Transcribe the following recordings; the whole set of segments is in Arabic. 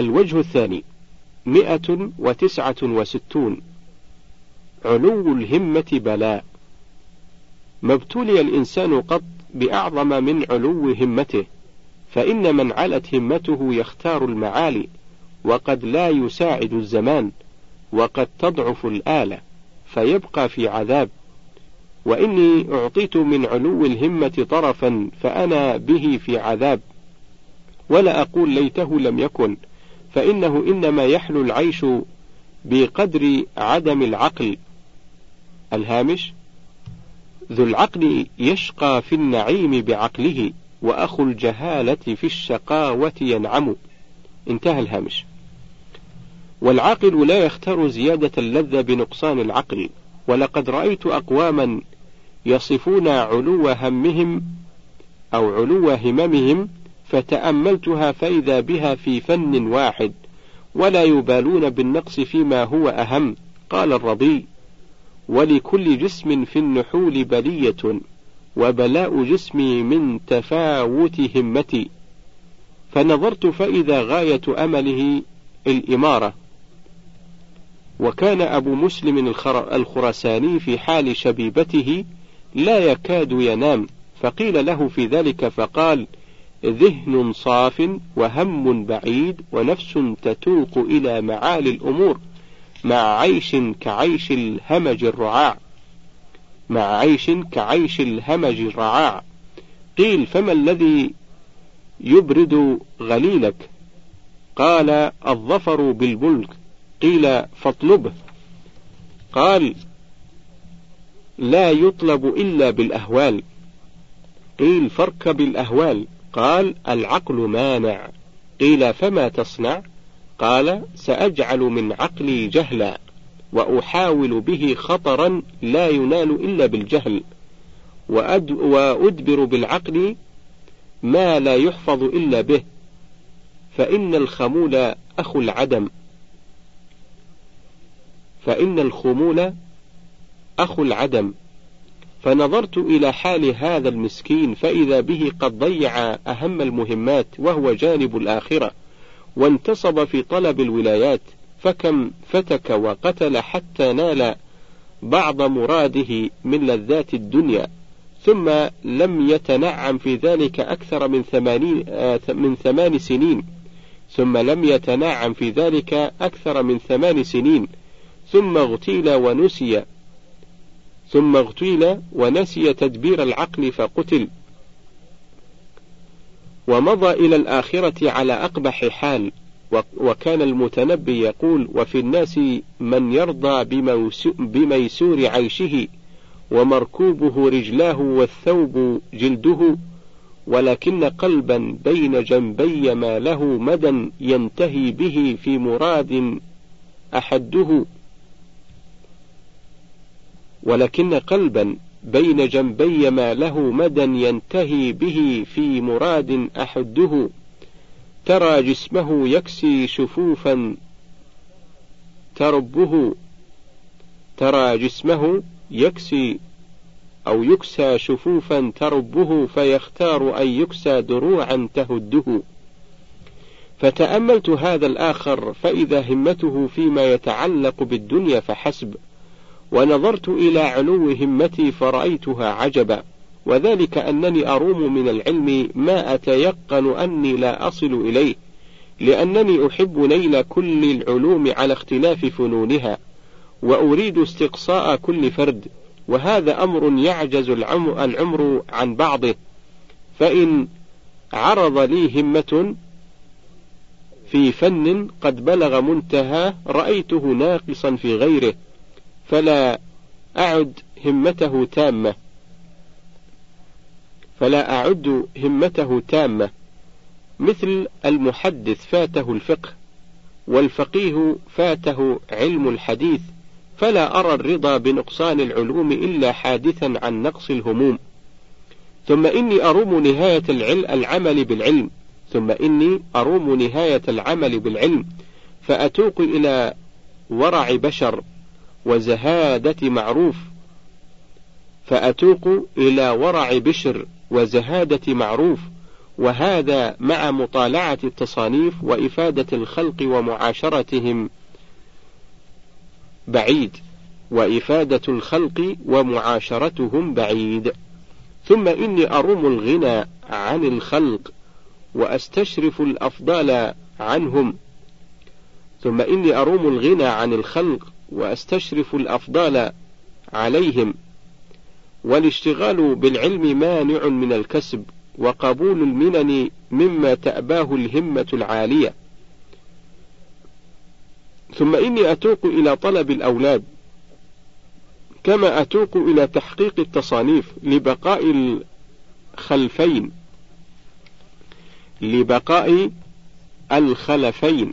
الوجه الثاني مئة وتسعة وستون. علو الهمة بلاء. ما ابتلي الإنسان قط بأعظم من علو همته فإن من علت همته يختار المعالي وقد لا يساعد الزمان وقد تضعف الآلة فيبقى في عذاب. وإني أعطيت من علو الهمة طرفا فأنا به في عذاب. ولا أقول ليته لم يكن. فإنه إنما يحلو العيش بقدر عدم العقل. الهامش ذو العقل يشقى في النعيم بعقله وأخو الجهالة في الشقاوة ينعم. انتهى الهامش. والعاقل لا يختار زيادة اللذة بنقصان العقل ولقد رأيت أقواما يصفون علو همهم أو علو هممهم فتأملتها فإذا بها في فن واحد ولا يبالون بالنقص فيما هو أهم قال الرضي. ولكل جسم في النحول بلية وبلاء جسمي من تفاوت همتي. فنظرت فإذا غاية أمله الإمارة. وكان أبو مسلم الخرساني في حال شبيبته لا يكاد ينام فقيل له في ذلك فقال ذهن صاف وهم بعيد ونفس تتوق إلى معالي الأمور مع عيش كعيش الهمج الرعاع. مع عيش كعيش الهمج الرعاع. قيل فما الذي يبرد غليلك؟ قال الظفر بالملك قيل فاطلبه. قال لا يطلب إلا بالأهوال. قيل فاركب الأهوال. قال العقل مانع. قيل فما تصنع؟ قال سأجعل من عقلي جهلا وأحاول به خطرا لا ينال إلا بالجهل. وأد وأدبر بالعقل ما لا يحفظ إلا به. فإن الخمول أخو العدم. فإن الخمول أخو العدم. فنظرت إلى حال هذا المسكين فإذا به قد ضيع أهم المهمات وهو جانب الآخرة وانتصب في طلب الولايات فكم فتك وقتل حتى نال بعض مراده من لذات الدنيا ثم لم يتنعم في ذلك أكثر من ثمانين آه من ثمان سنين ثم لم يتنعم في ذلك أكثر من ثمان سنين ثم اغتيل ونسي. ثم اغتيل ونسي تدبير العقل فقتل. ومضى إلى الآخرة على أقبح حال وكان المتنبي يقول وفي الناس من يرضى بميسور عيشه ومركوبه رجلاه والثوب جلده ولكن قلبا بين جنبي ما له مدى ينتهي به في مراد أحده. ولكن قلبا بين جنبي ما له مدى ينتهي به في مراد أحده. ترى جسمه يكسي شفوفا تربه. ترى جسمه يكسي أو يكسى شفوفا تربه فيختار أن يكسى دروعا تهده. فتأملت هذا الآخر فإذا همته فيما يتعلق بالدنيا فحسب. ونظرت إلى علو همتي فرأيتها عجبا وذلك أنني أروم من العلم ما أتيقن أني لا أصل إليه لأنني أحب نيل كل العلوم على اختلاف فنونها وأريد استقصاء كل فرد وهذا أمر يعجز العمر عن بعضه فإن عرض لي همة في فن قد بلغ منتهى رأيته ناقصا في غيره. فلا أعد همته تامة. فلا أعد همته تامة. مثل المحدث فاته الفقه والفقيه فاته علم الحديث فلا أرى الرضا بنقصان العلوم إلا حادثا عن نقص الهموم. ثم إني أروم نهاية العمل بالعلم. ثم إني أروم نهاية العمل بالعلم. فأتوق إلى ورع بشر. وزهادة معروف فأتوق إلى ورع بشر وزهادة معروف وهذا مع مطالعة التصانيف وإفادة الخلق ومعاشرتهم. بعيد وإفادة الخلق ومعاشرتهم بعيد. ثم إني أروم الغنى عن الخلق وأستشرف الأفضال عنهم. ثم إني أروم الغنى عن الخلق وأستشرف الأفضال عليهم والاشتغال بالعلم مانع من الكسب وقبول المنن مما تأباه الهمة العالية. ثم إني أتوق إلى طلب الأولاد كما أتوق إلى تحقيق التصانيف لبقاء الخلفين لبقاء الخلفين.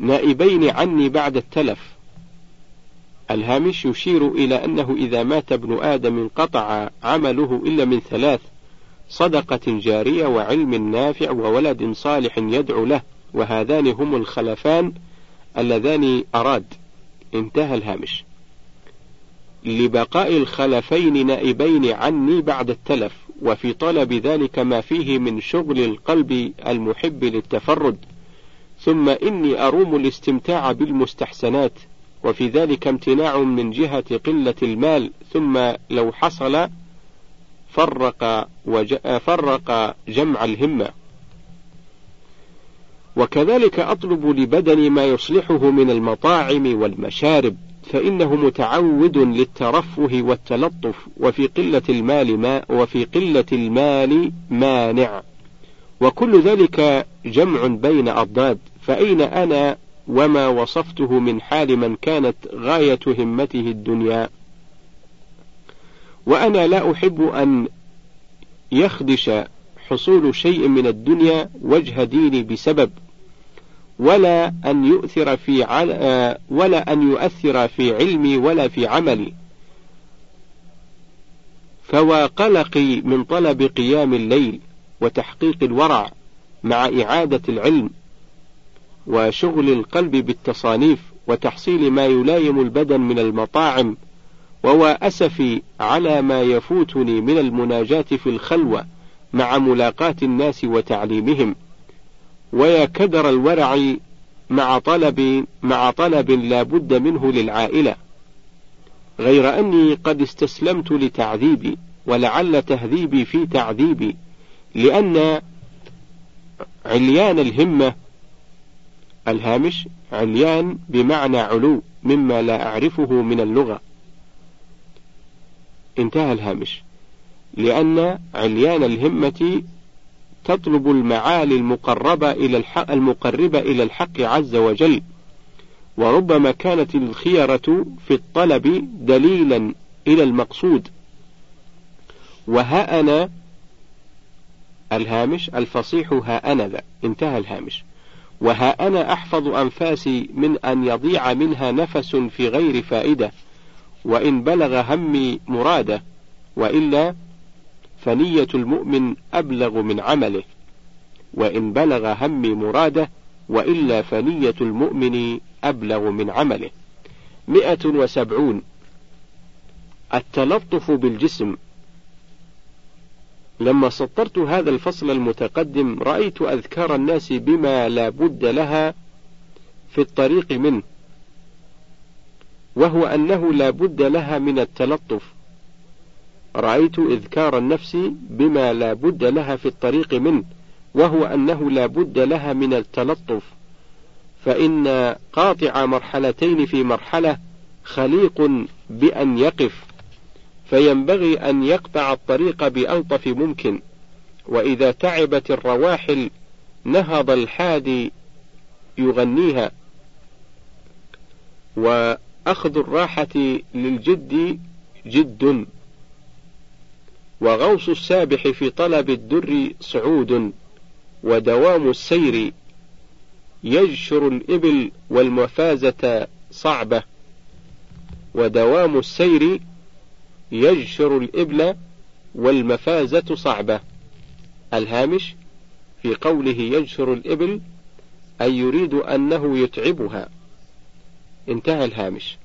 نائبين عني بعد التلف. الهامش يشير إلى أنه إذا مات ابن آدم انقطع عمله إلا من ثلاث صدقة جارية وعلم نافع وولد صالح يدعو له وهذان هم الخلفان اللذان أراد. انتهى الهامش. لبقاء الخلفين نائبين عني بعد التلف وفي طلب ذلك ما فيه من شغل القلب المحب للتفرد. ثم إني أروم الاستمتاع بالمستحسنات وفي ذلك امتناع من جهة قلة المال ثم لو حصل فرق, فرق جمع الهمة. وكذلك أطلب لبدني ما يصلحه من المطاعم والمشارب فإنه متعود للترفه والتلطف وفي قلة المال ما وفي قلة المال مانع. وكل ذلك جمع بين أضداد. فأين أنا وما وصفته من حال من كانت غاية همته الدنيا؟ وأنا لا أحب أن يخدش حصول شيء من الدنيا وجه ديني بسبب ولا أن يؤثر في عل... ولا أن يؤثر في علمي ولا في عملي. فوا قلقي من طلب قيام الليل وتحقيق الورع مع إعادة العلم وشغل القلب بالتصانيف وتحصيل ما يلايم البدن من المطاعم ووا أسفي على ما يفوتني من المناجاة في الخلوة مع ملاقاة الناس وتعليمهم. ويا كدر الورع مع طلب مع طلب لا بد منه للعائلة. غير أني قد استسلمت لتعذيبي ولعل تهذيبي في تعذيبي لأن عليان الهمة الهامش عليان بمعنى علو مما لا أعرفه من اللغة. انتهى الهامش. لأن عليان الهمة تطلب المعالي المقربة إلى الحق المقربة إلى الحق عز وجل. وربما كانت الخيرة في الطلب دليلا إلى المقصود. وها أنا الهامش الفصيح ها أنا ذا. انتهى الهامش. وها أنا أحفظ أنفاسي من أن يضيع منها نفس في غير فائدة وإن بلغ همي مراده وإلا فنية المؤمن أبلغ من عمله وإن بلغ همي مراده وإلا فنية المؤمن أبلغ من عمله. مئة وسبعون. التلطف بالجسم. لما سطرت هذا الفصل المتقدم رأيت أذكار الناس بما لا بد لها في الطريق منه وهو أنه لا بد لها من التلطف. رأيت إذكار النفس بما لا بد لها في الطريق منه وهو أنه لا بد لها من التلطف. فإن قاطع مرحلتين في مرحلة خليق بأن يقف. فينبغي أن يقطع الطريق بألطف ممكن. وإذا تعبت الرواحل نهض الحادي يغنيها. وأخذ الراحة للجد جد. وغوص السابح في طلب الدر صعود ودوام السير يجشر الإبل والمفازة صعبة. ودوام السير يجشر الإبل والمفازة صعبة. الهامش في قوله يجشر الإبل أي يريد أنه يتعبها. انتهى الهامش.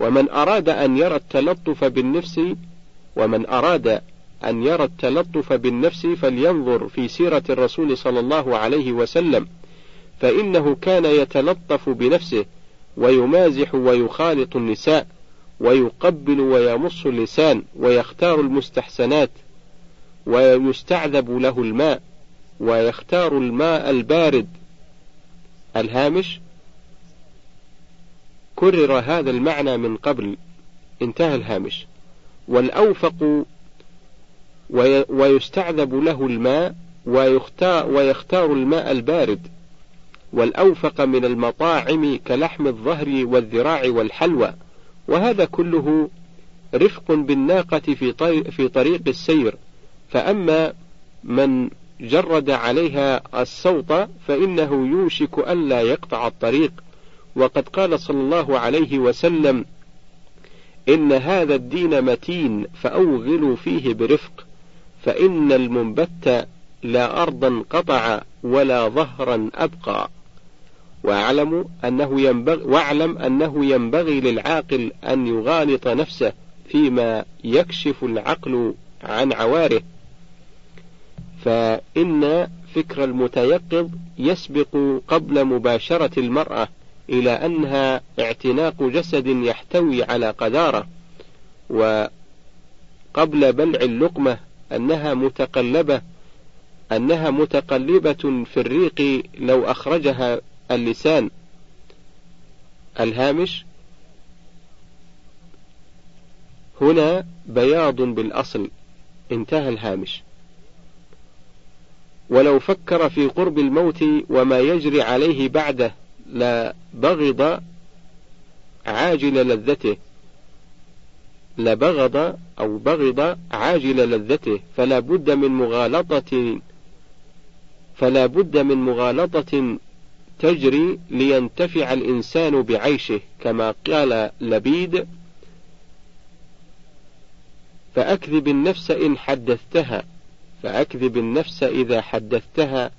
ومن أراد أن يرى التلطف بالنفس ومن أراد أن يرى التلطف بالنفس فلينظر في سيرة الرسول صلى الله عليه وسلم فإنه كان يتلطف بنفسه ويمازح ويخالط النساء. ويقبل ويمص اللسان ويختار المستحسنات ويستعذب له الماء ويختار الماء البارد. الهامش كرر هذا المعنى من قبل. انتهى الهامش. والأوفق ويستعذب له الماء ويختار, ويختار الماء البارد. والأوفق من المطاعم كلحم الظهر والذراع والحلوى. وهذا كله رفق بالناقة في طريق السير. فأما من جرد عليها الصوت فإنه يوشك ألا يقطع الطريق. وقد قال صلى الله عليه وسلم إن هذا الدين متين فأوغلوا فيه برفق فإن المنبت لا أرضا قطع ولا ظهرا أبقى. واعلم أنه ينبغي واعلم أنه ينبغي للعاقل أن يغالط نفسه فيما يكشف العقل عن عواره. فإن فكر المتيقظ يسبق قبل مباشرة المرأة إلى أنها اعتناق جسد يحتوي على قذارة وقبل بلع اللقمة أنها متقلبة أنها متقلبة في الريق لو أخرجها اللسان الهامش هنا بياض بالأصل انتهى الهامش. ولو فكر في قرب الموت وما يجري عليه بعده لبغض عاجل لذته لبغض أو بغض عاجل لذته فلا بد من مغالطة فلا بد من مغالطة تجري لينتفع الإنسان بعيشه كما قال لبيد فأكذب النفس إن حدثتها فأكذب النفس إذا حدثتها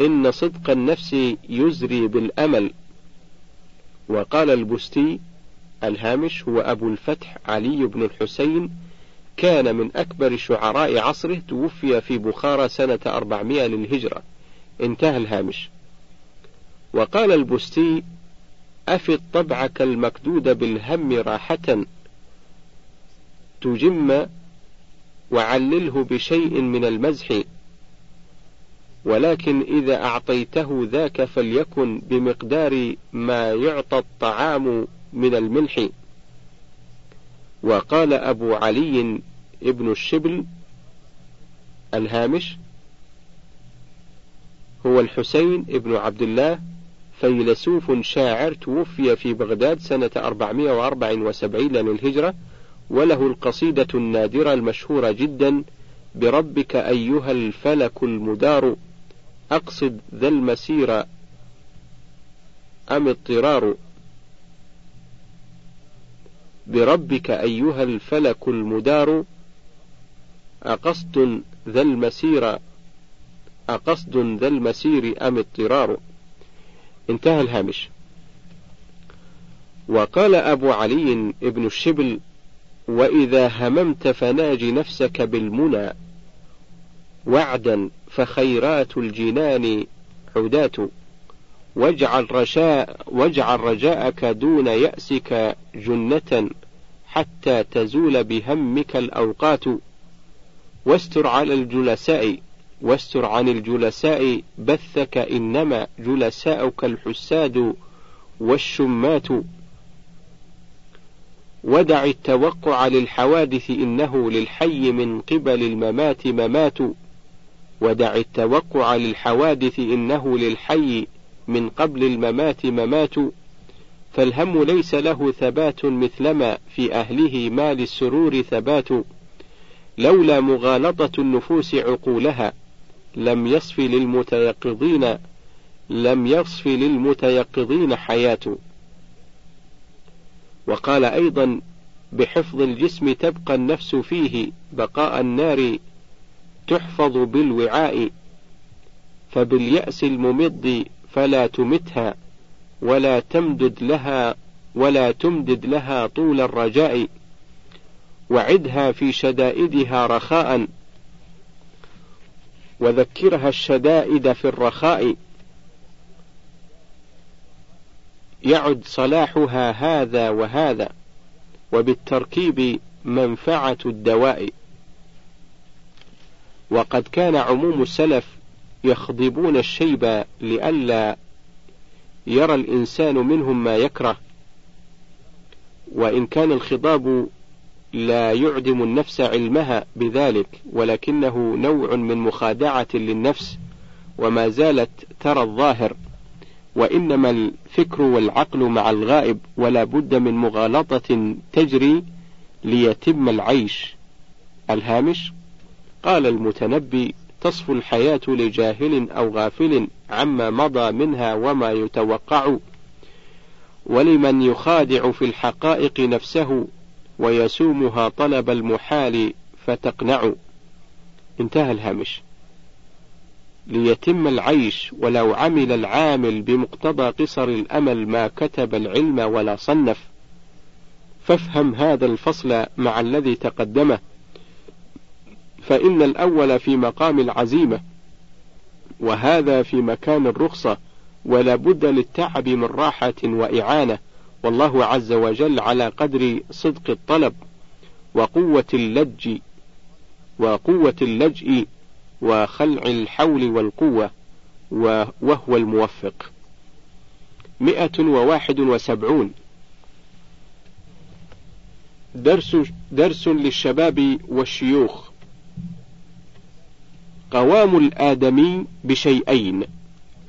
إن صدق النفس يزري بالأمل. وقال البستي الهامش هو أبو الفتح علي بن الحسين كان من أكبر شعراء عصره توفي في بخارى سنة 400 للهجرة. انتهى الهامش. وقال البستي أفد طبعك المكدود بالهم راحة تجم وعلله بشيء من المزح. ولكن إذا أعطيته ذاك فليكن بمقدار ما يعطى الطعام من الملح. وقال أبو علي ابن الشبل الهامش هو الحسين ابن عبد الله فيلسوف شاعر توفي في بغداد سنة 474 للهجرة وله القصيدة النادرة المشهورة جدا بربك أيها الفلك المدار أقصد ذا المسير أم اضطرار بربك أيها الفلك المدار أقصد ذا المسير أقصد ذا المسير أم اضطرار انتهى الهامش. وقال أبو علي ابن الشبل وإذا هممت فناج نفسك بالمنى وعدا فخيرات الجنان عداة واجعل رجاء واجعل رجاءك دون يأسك جنة حتى تزول بهمك الأوقات. واستر على الجلساء. واستر عن الجلساء بثك إنما جلساؤك الحساد والشمات. ودع التوقع للحوادث إنه للحي من قبل الممات ممات. ودع التوقع للحوادث إنه للحي من قبل الممات ممات. فالهم ليس له ثبات مثلما في أهله ما للسرور ثبات. لولا مغالطة النفوس عقولها لم يصف للمتيقظين لم يصف للمتيقظين حياة وقال أيضا بحفظ الجسم تبقى النفس فيه بقاء النار تحفظ بالوعاء فباليأس الممض فلا تمتها ولا تمدد لها ولا تمدد لها طول الرجاء. وعدها في شدائدها رخاء وذكرها الشدائد في الرخاء. يعد صلاحها هذا وهذا وبالتركيب منفعة الدواء. وقد كان عموم السلف يخضبون الشيب لئلا يرى الإنسان منهم ما يكره. وإن كان الخضاب لا يعدم النفس علمها بذلك ولكنه نوع من مخادعة للنفس وما زالت ترى الظاهر. وإنما الفكر والعقل مع الغائب ولا بد من مغالطة تجري ليتم العيش. الهامش قال المتنبي تصفو الحياة لجاهل أو غافل عما مضى منها وما يتوقع. ولمن يخادع في الحقائق نفسه ويسومها طلب المحال فتقنع انتهى الهامش. ليتم العيش ولو عمل العامل بمقتضى قصر الأمل ما كتب العلم ولا صنف. فافهم هذا الفصل مع الذي تقدمه. فإن الأول في مقام العزيمة وهذا في مكان الرخصة ولا بد للتعب من راحة وإعانة. والله عز وجل على قدر صدق الطلب وقوة اللج وقوة اللجء وخلع الحول والقوة وهو الموفق. مئة وواحد وسبعون. درس, درس للشباب والشيوخ. قوام الآدمي بشيئين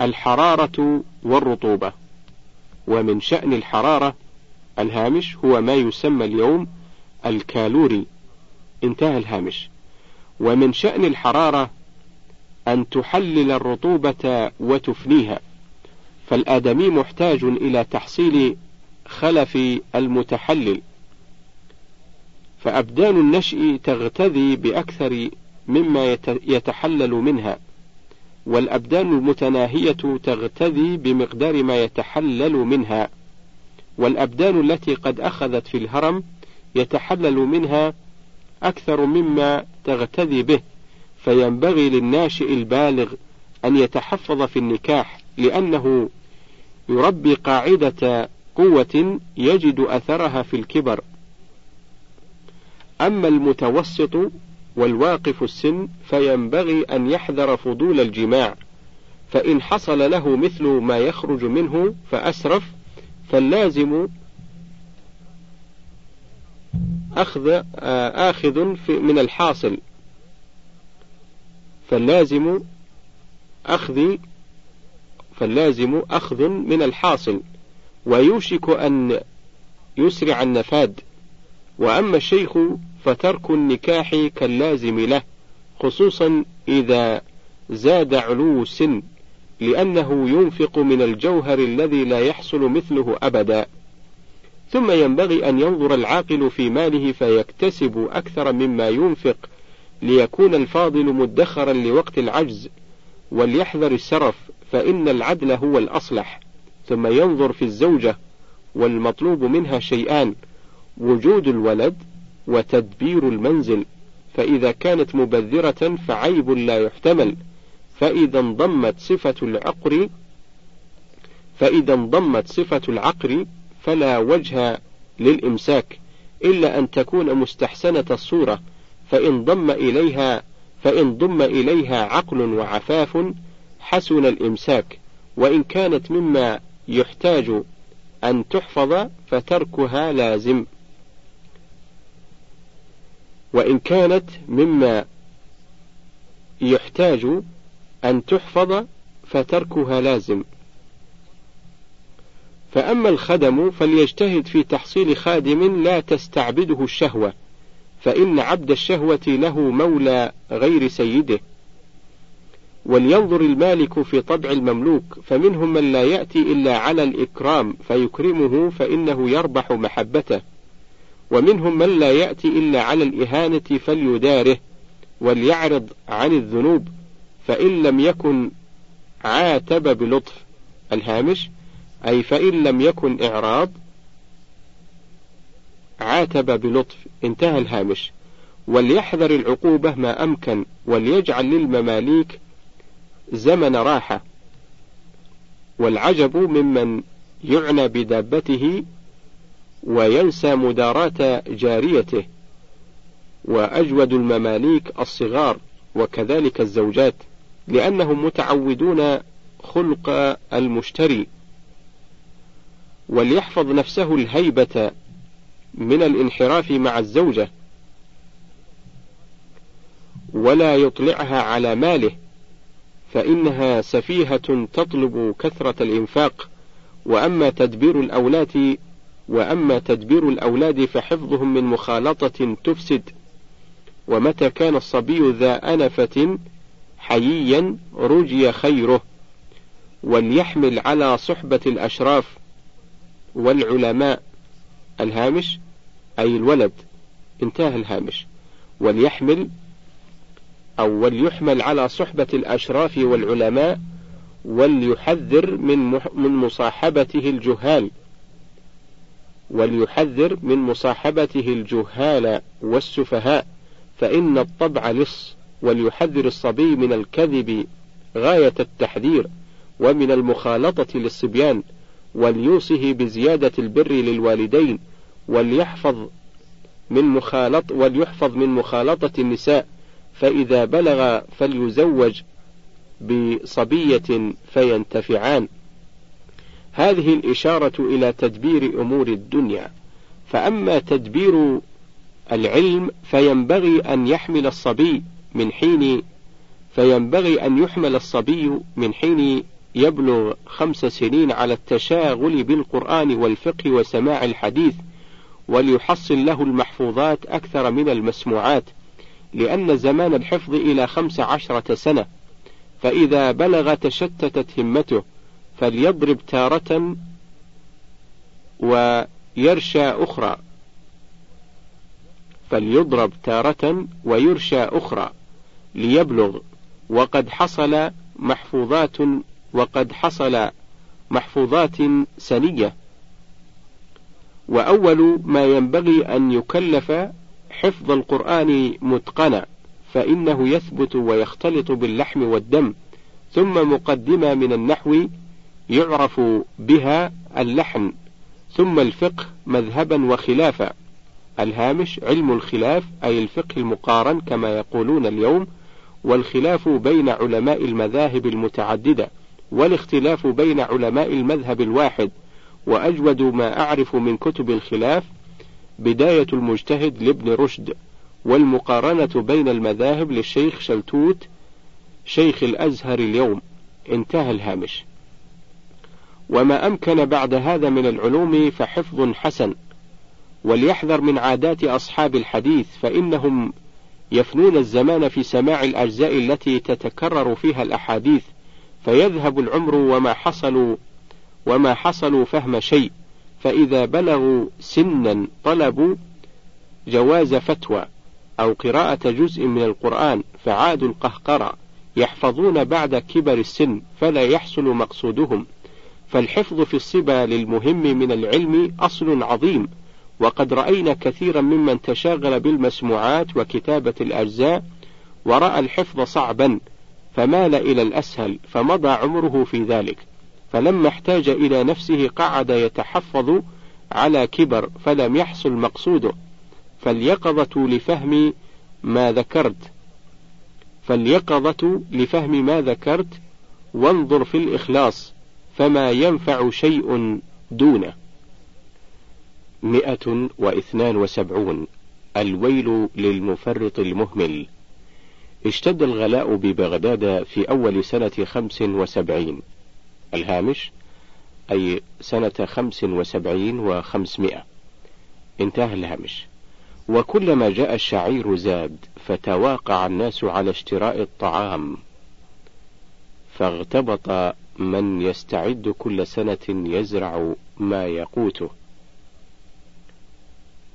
الحرارة والرطوبة. ومن شأن الحرارة الهامش هو ما يسمى اليوم الكالوري. انتهى الهامش. ومن شأن الحرارة أن تحلل الرطوبة وتفنيها. فالآدمي محتاج إلى تحصيل خلف المتحلل. فأبدان النشء تغتذي بأكثر مما يتحلل منها. والأبدان المتناهية تغتذي بمقدار ما يتحلل منها والأبدان التي قد أخذت في الهرم يتحلل منها أكثر مما تغتذي به فينبغي للناشئ البالغ أن يتحفظ في النكاح لأنه يربي قاعدة قوة يجد أثرها في الكبر. أما المتوسط والواقف السن فينبغي أن يحذر فضول الجماع فإن حصل له مثل ما يخرج منه فأسرف فاللازم أخذ آه، آخذ من الحاصل. فاللازم أخذ فاللازم أخذ من الحاصل. ويوشك أن يسرع النفاد. وأما الشيخ فترك النكاح كاللازم له خصوصا إذا زاد علو السن لأنه ينفق من الجوهر الذي لا يحصل مثله أبدا. ثم ينبغي أن ينظر العاقل في ماله فيكتسب أكثر مما ينفق ليكون الفاضل مدخرا لوقت العجز وليحذر السرف فإن العدل هو الأصلح. ثم ينظر في الزوجة والمطلوب منها شيئان وجود الولد وتدبير المنزل فإذا كانت مبذرة فعيب لا يحتمل فإذا انضمت صفة العقر فإذا انضمت صفة العقر فلا وجه للإمساك إلا أن تكون مستحسنة الصورة فإن ضم إليها فإن ضم إليها عقل وعفاف حسن الإمساك وإن كانت مما يحتاج أن تحفظ فتركها لازم. وإن كانت مما يحتاج أن تحفظ فتركها لازم. فأما الخدم فليجتهد في تحصيل خادم لا تستعبده الشهوة فإن عبد الشهوة له مولى غير سيده. ولينظر المالك في طبع المملوك فمنهم من لا يأتي إلا على الإكرام فيكرمه فإنه يربح محبته. ومنهم من لا يأتي إلا على الإهانة فليداره وليعرض عن الذنوب فإن لم يكن عاتب بلطف الهامش أي فإن لم يكن إعراض عاتب بلطف انتهى الهامش. وليحذر العقوبة ما أمكن وليجعل للمماليك زمن راحة. والعجب ممن يعنى بدابته وينسى مداراة جاريته وأجود المماليك الصغار وكذلك الزوجات لأنهم متعودون خلق المشتري وليحفظ نفسه الهيبة من الانحراف مع الزوجة ولا يطلعها على ماله فإنها سفيهة تطلب كثرة الإنفاق وأما تدبير الأولاد وأما تدبير الأولاد فحفظهم من مخالطة تفسد. ومتى كان الصبي ذا أنفة حييا رجي خيره وليحمل على صحبة الأشراف والعلماء. الهامش أي الولد. انتهى الهامش. وليحمل أو وليحمل على صحبة الأشراف والعلماء وليحذر من مصاحبته الجهال. وليحذر من مصاحبته الجهال والسفهاء فإن الطبع لص وليحذر الصبي من الكذب غاية التحذير ومن المخالطة للصبيان وليوصه بزيادة البر للوالدين وليحفظ من مخالط وليحفظ من مخالطة النساء فإذا بلغ فليزوج بصبية فينتفعان. هذه الإشارة إلى تدبير أمور الدنيا. فأما تدبير العلم فينبغي أن يحمل الصبي من حين فينبغي أن يحمل الصبي من حين يبلغ خمس سنين على التشاغل بالقرآن والفقه وسماع الحديث وليحصل له المحفوظات أكثر من المسموعات لأن زمان الحفظ إلى خمس عشرة سنة. فإذا بلغ تشتتت همته فليضرب تارة ويرشى أخرى. فليضرب تارة ويرشى أخرى. ليبلغ. وقد حصل محفوظات وقد حصل محفوظات سنية. وأول ما ينبغي أن يكلف حفظ القرآن متقنا فإنه يثبت ويختلط باللحم والدم ثم مقدمة من النحو يعرف بها اللحن ثم الفقه مذهبا وخلافا. الهامش علم الخلاف أي الفقه المقارن كما يقولون اليوم والخلاف بين علماء المذاهب المتعددة والاختلاف بين علماء المذهب الواحد. وأجود ما أعرف من كتب الخلاف بداية المجتهد لابن رشد والمقارنة بين المذاهب للشيخ شلتوت شيخ الأزهر اليوم. انتهى الهامش. وما أمكن بعد هذا من العلوم فحفظ حسن وليحذر من عادات أصحاب الحديث فإنهم يفنون الزمان في سماع الأجزاء التي تتكرر فيها الأحاديث فيذهب العمر وما حصلوا وما حصلوا فهم شيء فإذا بلغوا سنا طلبوا جواز فتوى أو قراءة جزء من القرآن فعادوا القهقرة يحفظون بعد كبر السن فلا يحصل مقصودهم. فالحفظ في الصبا للمهم من العلم أصل عظيم وقد رأينا كثيرا ممن تشاغل بالمسموعات وكتابة الأجزاء ورأى الحفظ صعبا فمال إلى الأسهل فمضى عمره في ذلك فلما احتاج إلى نفسه قعد يتحفظ على كبر فلم يحصل مقصوده. فاليقظة لفهم ما ذكرت فاليقظة لفهم ما ذكرت وانظر في الإخلاص فما ينفع شيء دونه. مئة واثنان وسبعون. الويل للمفرط المهمل. اشتد الغلاء ببغداد في أول سنة خمس وسبعين. الهامش؟ أي سنة خمس وسبعين وخمسمائة. انتهى الهامش. وكلما جاء الشعير زاد فتواقع الناس على اشتراء الطعام. فاغتبط من يستعد كل سنة يزرع ما يقوته.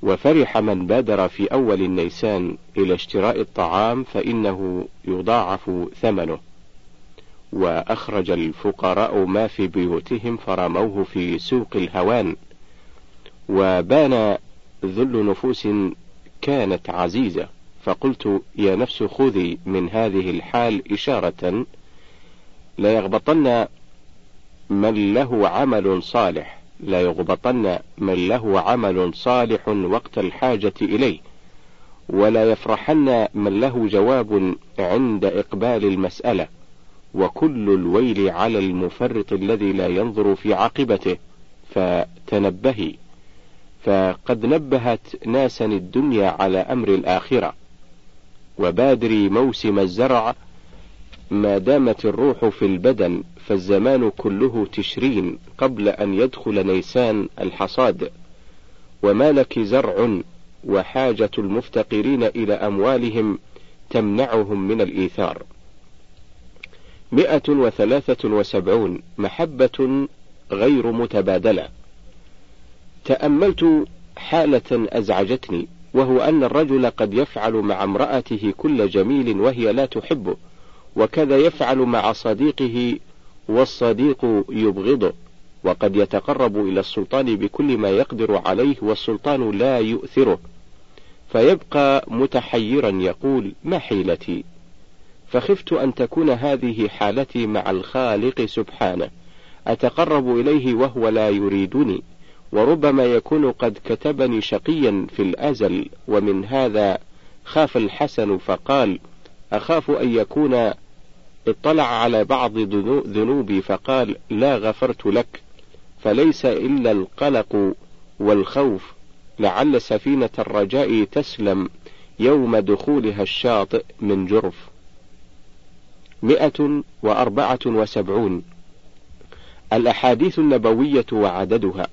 وفرح من بادر في أول النيسان إلى اشتراء الطعام فإنه يضاعف ثمنه. وأخرج الفقراء ما في بيوتهم فرموه في سوق الهوان. وبان ذل نفوس كانت عزيزة. فقلت يا نفس خذي من هذه الحال إشارة لا يغبطن من له عمل صالح. لا يغبطن من له عمل صالح وقت الحاجة إليه. ولا يفرحن من له جواب عند إقبال المسألة. وكل الويل على المفرط الذي لا ينظر في عاقبته. فتنبهي. فقد نبهت ناسا الدنيا على أمر الآخرة. وبادري موسم الزرع ما دامت الروح في البدن فالزمان كله تشرين قبل أن يدخل نيسان الحصاد. وما لك زرع وحاجة المفتقرين إلى أموالهم تمنعهم من الإيثار. مئة وثلاثة وسبعون محبة غير متبادلة. تأملت حالة أزعجتني وهو أن الرجل قد يفعل مع امرأته كل جميل وهي لا تحبه. وكذا يفعل مع صديقه والصديق يبغضه. وقد يتقرب إلى السلطان بكل ما يقدر عليه والسلطان لا يؤثره. فيبقى متحيرا يقول ما حيلتي؟ فخفت أن تكون هذه حالتي مع الخالق سبحانه. أتقرب إليه وهو لا يريدني. وربما يكون قد كتبني شقيا في الأزل. ومن هذا خاف الحسن فقال أخاف أن يكون اطلع على بعض ذنوبي فقال لا غفرت لك فليس إلا القلق والخوف لعل سفينة الرجاء تسلم يوم دخولها الشاطئ من جرف. مئة وأربعة وسبعون. الأحاديث النبوية وعددها.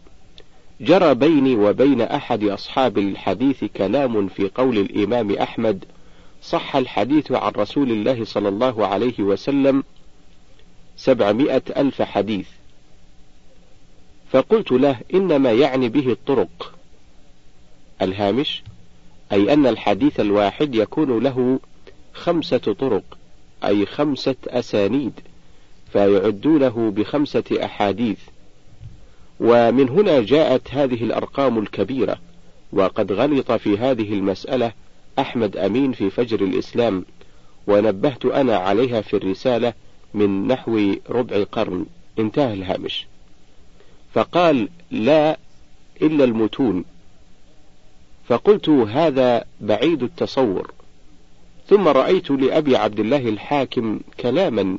جرى بيني وبين أحد أصحاب الحديث كلام في قول الإمام أحمد صح الحديث عن رسول الله صلى الله عليه وسلم سبعمائة ألف حديث. فقلت له إنما يعني به الطرق. الهامش أي أن الحديث الواحد يكون له خمسة طرق أي خمسة أسانيد فيعدونه بخمسة أحاديث. ومن هنا جاءت هذه الأرقام الكبيرة وقد غلط في هذه المسألة أحمد أمين في فجر الإسلام ونبهت أنا عليها في الرسالة من نحو ربع قرن. انتهى الهامش. فقال لا إلا المتون. فقلت هذا بعيد التصور. ثم رأيت لأبي عبد الله الحاكم كلاما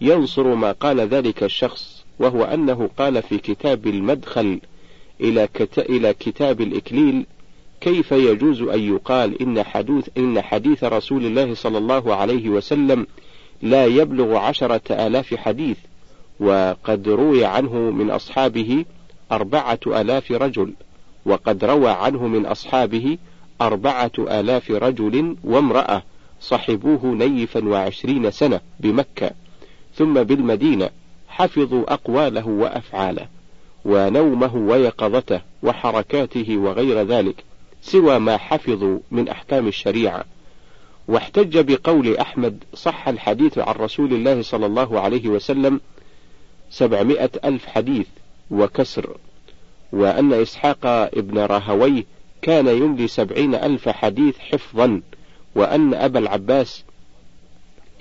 ينصر ما قال ذلك الشخص وهو أنه قال في كتاب المدخل إلى, كتاب الإكليل كيف يجوز أن يقال إن حدوث إن حديث رسول الله صلى الله عليه وسلم لا يبلغ عشرة آلاف حديث وقد روي عنه من أصحابه أربعة آلاف رجل وقد روى عنه من أصحابه أربعة آلاف رجل وامرأة صحبوه نيفا وعشرين سنة بمكة ثم بالمدينة حفظوا أقواله وأفعاله ونومه ويقظته وحركاته وغير ذلك. سوى ما حفظوا من أحكام الشريعة. واحتج بقول أحمد صح الحديث عن رسول الله صلى الله عليه وسلم سبعمائة ألف حديث وكسر. وأن إسحاق ابن راهويه كان يملي سبعين ألف حديث حفظا. وأن أبا العباس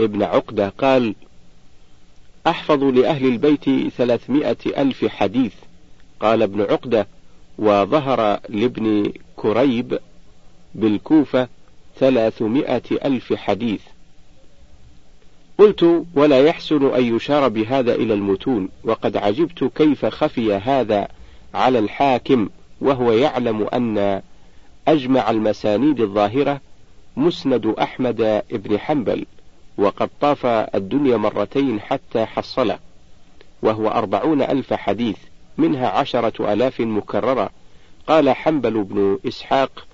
ابن عقدة قال أحفظ لأهل البيت ثلاثمائة ألف حديث. قال ابن عقدة وظهر لابن كريب بالكوفة ثلاثمائة ألف حديث. قلت ولا يحسن أن يشار بهذا إلى المتون وقد عجبت كيف خفي هذا على الحاكم وهو يعلم أن أجمع المسانيد الظاهرة مسند أحمد بن حنبل وقد طاف الدنيا مرتين حتى حصله وهو أربعون ألف حديث منها عشرة ألاف مكررة. قال حنبل بن إسحاق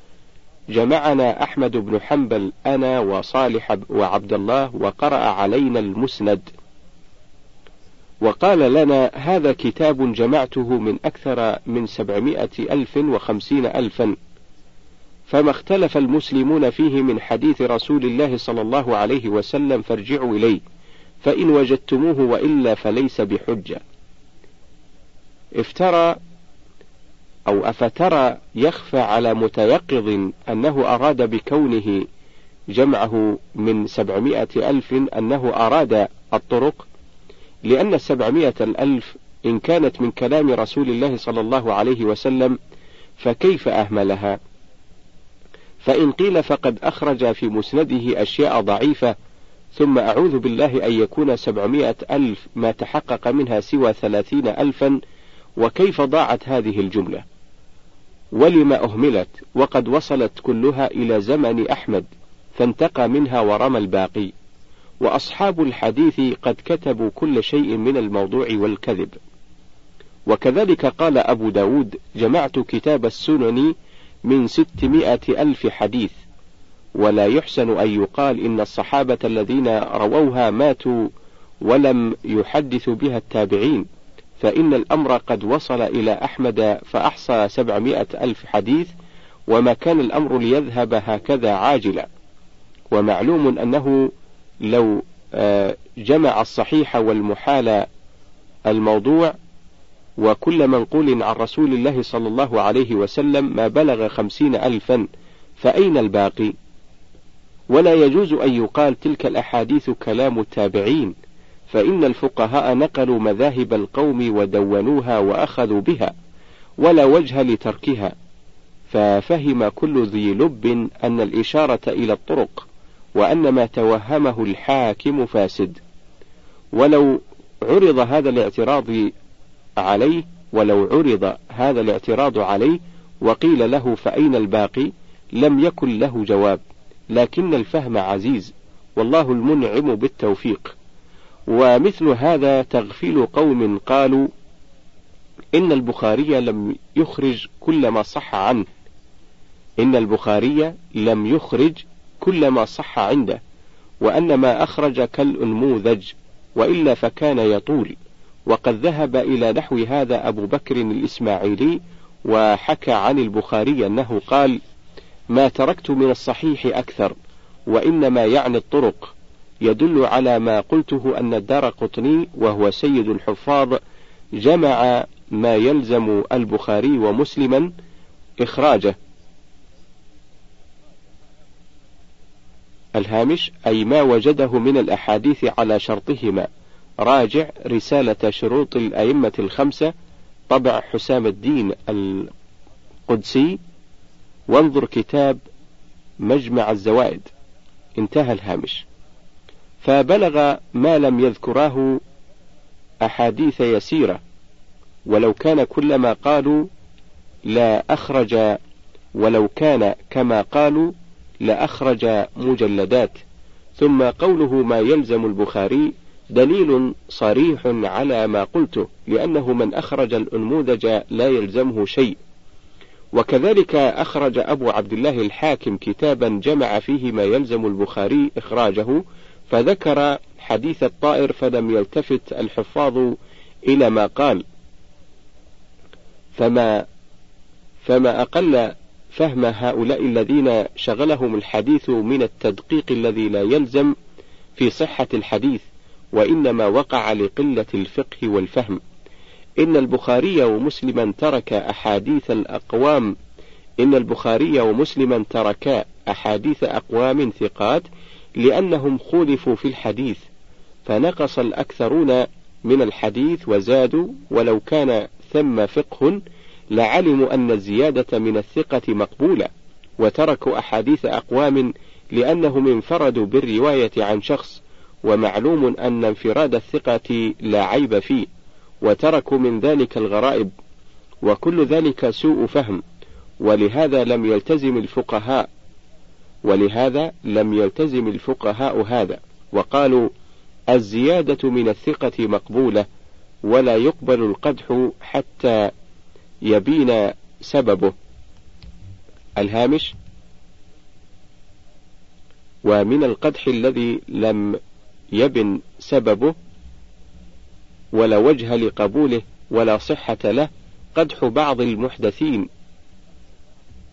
جمعنا أحمد بن حنبل أنا وصالح وعبد الله وقرأ علينا المسند. وقال لنا هذا كتاب جمعته من أكثر من سبعمائة ألف وخمسين ألفا. فما اختلف المسلمون فيه من حديث رسول الله صلى الله عليه وسلم فارجعوا إليه فإن وجدتموه وإلا فليس بحجة. افترى أو أفترى يخفى على متيقظ أنه أراد بكونه جمعه من سبعمائة ألف أنه أراد الطرق لأن السبعمائة الألف إن كانت من كلام رسول الله صلى الله عليه وسلم فكيف أهملها؟ فإن قيل فقد أخرج في مسنده أشياء ضعيفة ثم أعوذ بالله أن يكون سبعمائة ألف ما تحقق منها سوى ثلاثين ألفا وكيف ضاعت هذه الجملة؟ ولما أهملت وقد وصلت كلها إلى زمن أحمد فانتقى منها ورمى الباقي. وأصحاب الحديث قد كتبوا كل شيء من الموضوع والكذب. وكذلك قال أبو داود جمعت كتاب السنن من ستمائة ألف حديث. ولا يحسن أن يقال إن الصحابة الذين رووها ماتوا ولم يحدث بها التابعين. فإن الأمر قد وصل إلى أحمد فأحصى سبعمائة ألف حديث وما كان الأمر ليذهب هكذا عاجلا. ومعلوم أنه لو آه، جمع الصحيح والمحال الموضوع وكل منقول عن رسول الله صلى الله عليه وسلم ما بلغ خمسين ألفا فأين الباقي؟ ولا يجوز أن يقال تلك الأحاديث كلام التابعين فإن الفقهاء نقلوا مذاهب القوم ودونوها وأخذوا بها ولا وجه لتركها ففهم كل ذي لب أن الإشارة إلى الطرق وأن ما توهمه الحاكم فاسد. ولو عرض هذا الاعتراض عليه ولو عرض هذا الاعتراض عليه وقيل له فأين الباقي؟ لم يكن له جواب لكن الفهم عزيز والله المنعم بالتوفيق. ومثل هذا تغفيل قوم قالوا إن البخاري لم يخرج كل ما صح عنه. إن البخاري لم يخرج كل ما صح عنده وأن ما أخرج كالأنموذج وإلا فكان يطول. وقد ذهب إلى نحو هذا أبو بكر الإسماعيلي وحكى عن البخاري أنه قال ما تركت من الصحيح أكثر وإنما يعني الطرق. يدل على ما قلته أن الدار قطني وهو سيد الحفاظ جمع ما يلزم البخاري ومسلما إخراجه. الهامش أي ما وجده من الأحاديث على شرطهما. راجع رسالة شروط الأئمة الخمسة طبع حسام الدين القدسي وانظر كتاب مجمع الزوائد. انتهى الهامش. فبلغ ما لم يذكراه أحاديث يسيرة ولو كان كل ما قالوا لا أخرج ولو كان كما قالوا لأخرج مجلدات. ثم قوله ما يلزم البخاري دليل صريح على ما قلته لأنه من أخرج الأنموذج لا يلزمه شيء. وكذلك أخرج أبو عبد الله الحاكم كتابا جمع فيه ما يلزم البخاري إخراجه فذكر حديث الطائر فلم يلتفت الحفاظ إلى ما قال. فما فما أقل فهم هؤلاء الذين شغلهم الحديث من التدقيق الذي لا يلزم في صحة الحديث وإنما وقع لقلة الفقه والفهم. إن البخاري ومسلما ترك أحاديث الأقوام إن البخاري ومسلما تركا أحاديث أقوام ثقات لأنهم خولفوا في الحديث فنقص الأكثرون من الحديث وزادوا ولو كان ثم فقه لعلموا أن الزيادة من الثقة مقبولة وتركوا أحاديث أقوام لأنهم انفردوا بالرواية عن شخص ومعلوم أن انفراد الثقة لا عيب فيه وتركوا من ذلك الغرائب وكل ذلك سوء فهم ولهذا لم يلتزم الفقهاء ولهذا لم يلتزم الفقهاء هذا وقالوا الزيادة من الثقة مقبولة ولا يقبل القدح حتى يبين سببه. الهامش ومن القدح الذي لم يبن سببه ولا وجه لقبوله ولا صحة له قدح بعض المحدثين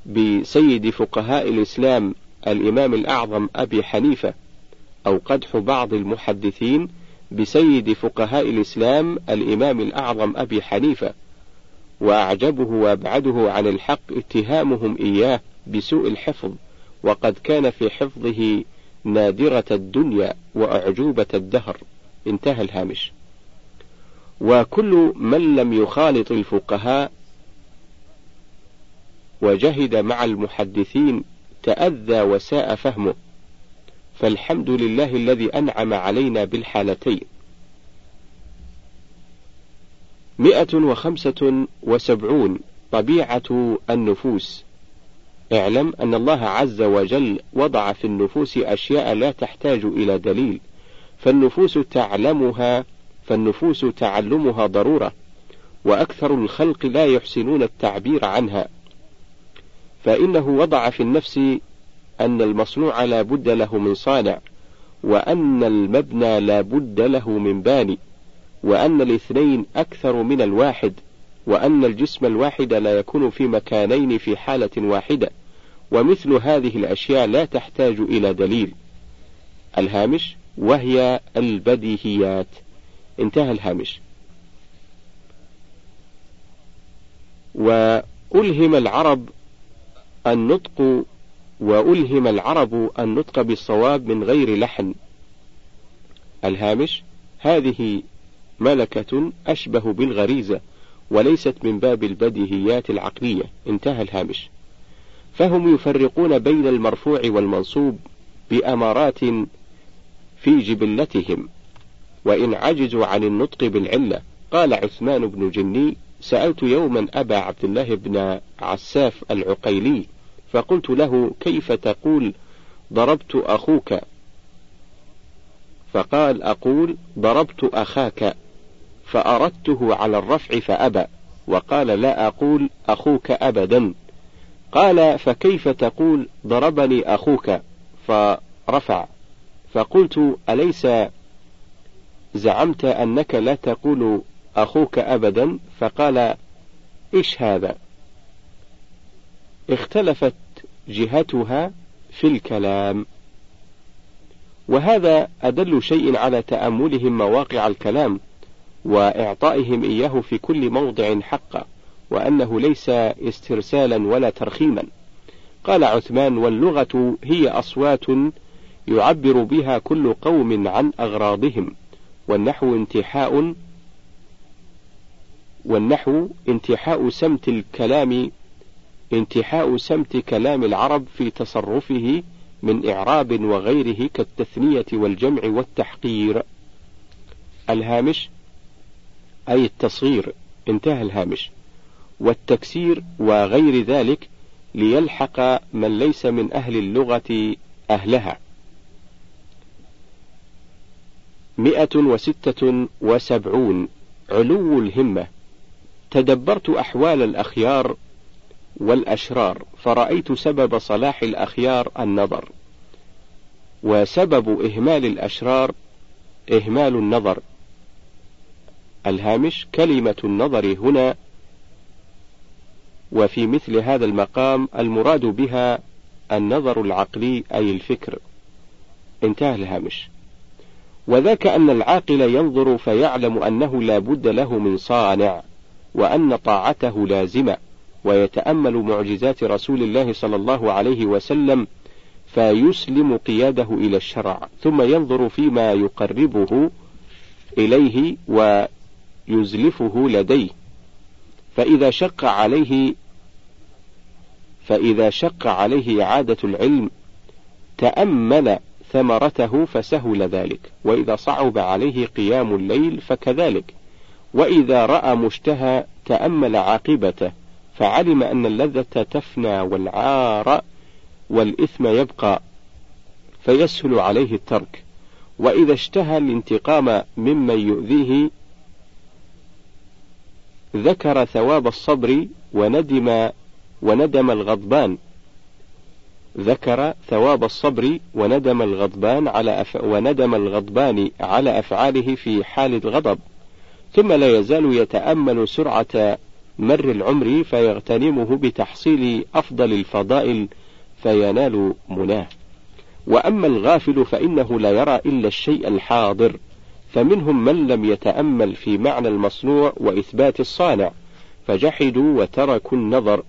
بسيد فقهاء الإسلام الإمام الأعظم أبي حنيفة أو قدح بعض المحدثين بسيد فقهاء الإسلام الإمام الأعظم أبي حنيفة وأعجبه وأبعده عن الحق اتهامهم إياه بسوء الحفظ وقد كان في حفظه نادرة الدنيا وأعجوبة الدهر. انتهى الهامش. وكل من لم يخالط الفقهاء وجهد مع المحدثين تأذى وساء فهمه. فالحمد لله الذي أنعم علينا بالحالتين. مئة وخمسة وسبعون طبيعة النفوس. اعلم أن الله عز وجل وضع في النفوس أشياء لا تحتاج إلى دليل. فالنفوس تعلمها فالنفوس تعلمها ضرورة. وأكثر الخلق لا يحسنون التعبير عنها. فإنه وضع في النفس أن المصنوع لا بد له من صانع وأن المبنى لا بد له من باني وأن الاثنين أكثر من الواحد وأن الجسم الواحد لا يكون في مكانين في حالة واحدة ومثل هذه الأشياء لا تحتاج إلى دليل. الهامش وهي البديهيات. انتهى الهامش. وألهم العرب النطق وألهم العرب النطق بالصواب من غير لحن. الهامش هذه ملكة أشبه بالغريزة وليست من باب البديهيات العقلية. انتهى الهامش. فهم يفرقون بين المرفوع والمنصوب بأمارات في جبلتهم. وإن عجزوا عن النطق بالعلة قال عثمان بن جني سألت يوما أبا عبد الله بن عساف العقيلي فقلت له كيف تقول ضربت أخوك؟ فقال أقول ضربت أخاك فأردته على الرفع فأبى. وقال لا أقول أخوك أبدا. قال فكيف تقول ضربني أخوك؟ فرفع. فقلت أليس زعمت أنك لا تقول أخوك أبدا فقال إيش هذا؟ اختلفت جهتها في الكلام. وهذا أدل شيء على تأملهم مواقع الكلام وإعطائهم إياه في كل موضع حقا وأنه ليس استرسالا ولا ترخيما. قال عثمان واللغة هي أصوات يعبر بها كل قوم عن أغراضهم والنحو انتحاء والنحو انتحاء سمت الكلام انتحاء سمت كلام العرب في تصرفه من إعراب وغيره كالتثنية والجمع والتحقير. الهامش أي التصغير انتهى الهامش. والتكسير وغير ذلك ليلحق من ليس من أهل اللغة أهلها. مئة وستة وسبعون علو الهمة. تدبرت أحوال الأخيار والأشرار فرأيت سبب صلاح الأخيار النظر وسبب إهمال الأشرار إهمال النظر. الهامش كلمة النظر هنا وفي مثل هذا المقام المراد بها النظر العقلي أي الفكر. انتهى الهامش. وذاك أن العاقل ينظر فيعلم أنه لا بد له من صانع. وأن طاعته لازمة ويتأمل معجزات رسول الله صلى الله عليه وسلم فيسلم قياده إلى الشرع ثم ينظر فيما يقربه إليه ويزلفه لديه. فإذا شق عليه فإذا شق عليه إعادة العلم تأمل ثمرته فسهل ذلك، وإذا صعب عليه قيام الليل فكذلك، وإذا رأى مشتهى تأمل عاقبته، فعلم أن اللذة تفنى والعار والإثم يبقى، فيسهل عليه الترك، وإذا اشتهى الانتقام ممن يؤذيه ذكر ثواب الصبر وندم وندم الغضبان. ذكر ثواب الصبر وندم الغضبان على أف... وندم الغضبان على أفعاله في حال الغضب. ثم لا يزال يتأمل سرعة مر العمر فيغتنمه بتحصيل أفضل الفضائل فينال مناه. وأما الغافل فإنه لا يرى إلا الشيء الحاضر فمنهم من لم يتأمل في معنى المصنوع وإثبات الصانع فجحدوا وتركوا النظر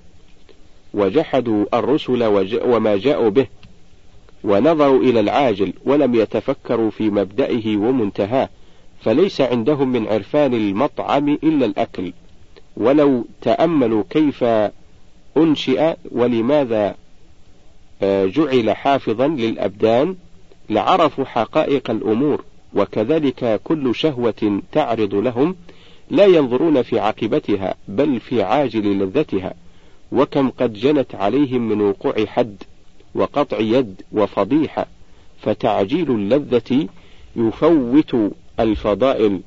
وجحدوا الرسل وما جاءوا به ونظروا إلى العاجل ولم يتفكروا في مبدئه ومنتهاه. فليس عندهم من عرفان المطعم إلا الأكل. ولو تأملوا كيف أنشئ ولماذا آه، جعل حافظا للأبدان لعرفوا حقائق الأمور وكذلك كل شهوة تعرض لهم لا ينظرون في عاقبتها بل في عاجل لذتها. وكم قد جنت عليهم من وقوع حد وقطع يد وفضيحة فتعجيل اللذة يفوت الفضائل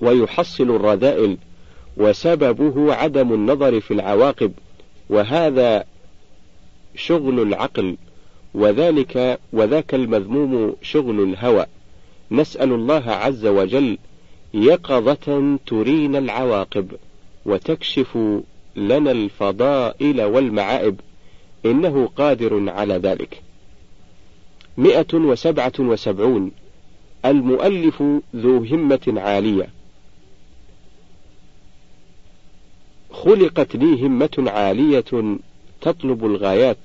ويحصل الرذائل وسببه عدم النظر في العواقب وهذا شغل العقل وذلك وذاك المذموم شغل الهوى. نسأل الله عز وجل يقظة ترينا العواقب وتكشف لنا الفضائل والمعائب إنه قادر على ذلك. مئة وسبعة وسبعون المؤلف ذو همة عالية. خلقت لي همة عالية تطلب الغايات.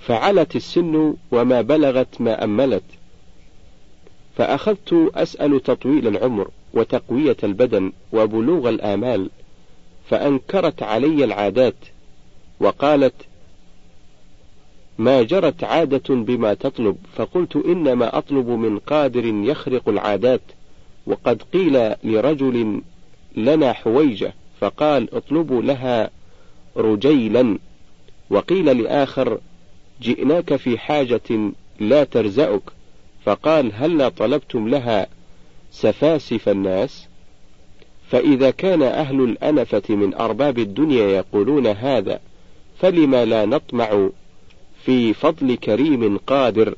فعلت السن وما بلغت ما أملت. فأخذت أسأل تطويل العمر وتقوية البدن وبلوغ الآمال. فأنكرت علي العادات وقالت ما جرت عادة بما تطلب فقلت إنما أطلب من قادر يخرق العادات وقد قيل لرجل لنا حويجة فقال اطلبوا لها رجيلا وقيل لآخر جئناك في حاجة لا ترزأك فقال هلا طلبتم لها سفاسف الناس؟ فإذا كان أهل الأنفة من أرباب الدنيا يقولون هذا فلما لا نطمع في فضل كريم قادر.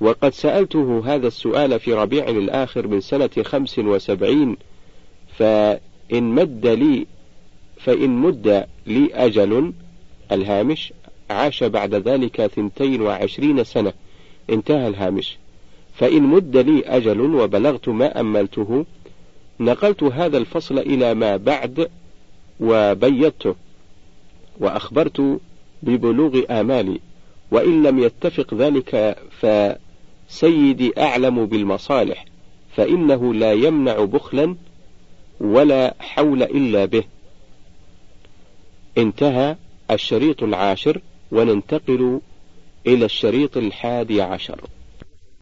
وقد سألته هذا السؤال في ربيع الآخر من سنة خمس وسبعين فإن مد لي فإن مد لي أجل الهامش عاش بعد ذلك ثنتين وعشرين سنة. انتهى الهامش. فإن مد لي أجل وبلغت ما أملته نقلت هذا الفصل إلى ما بعد وبيضته وأخبرت ببلوغ آمالي وإن لم يتفق ذلك فسيدي أعلم بالمصالح فإنه لا يمنع بخلا ولا حول إلا به. انتهى الشريط العاشر وننتقل إلى الشريط الحادي عشر.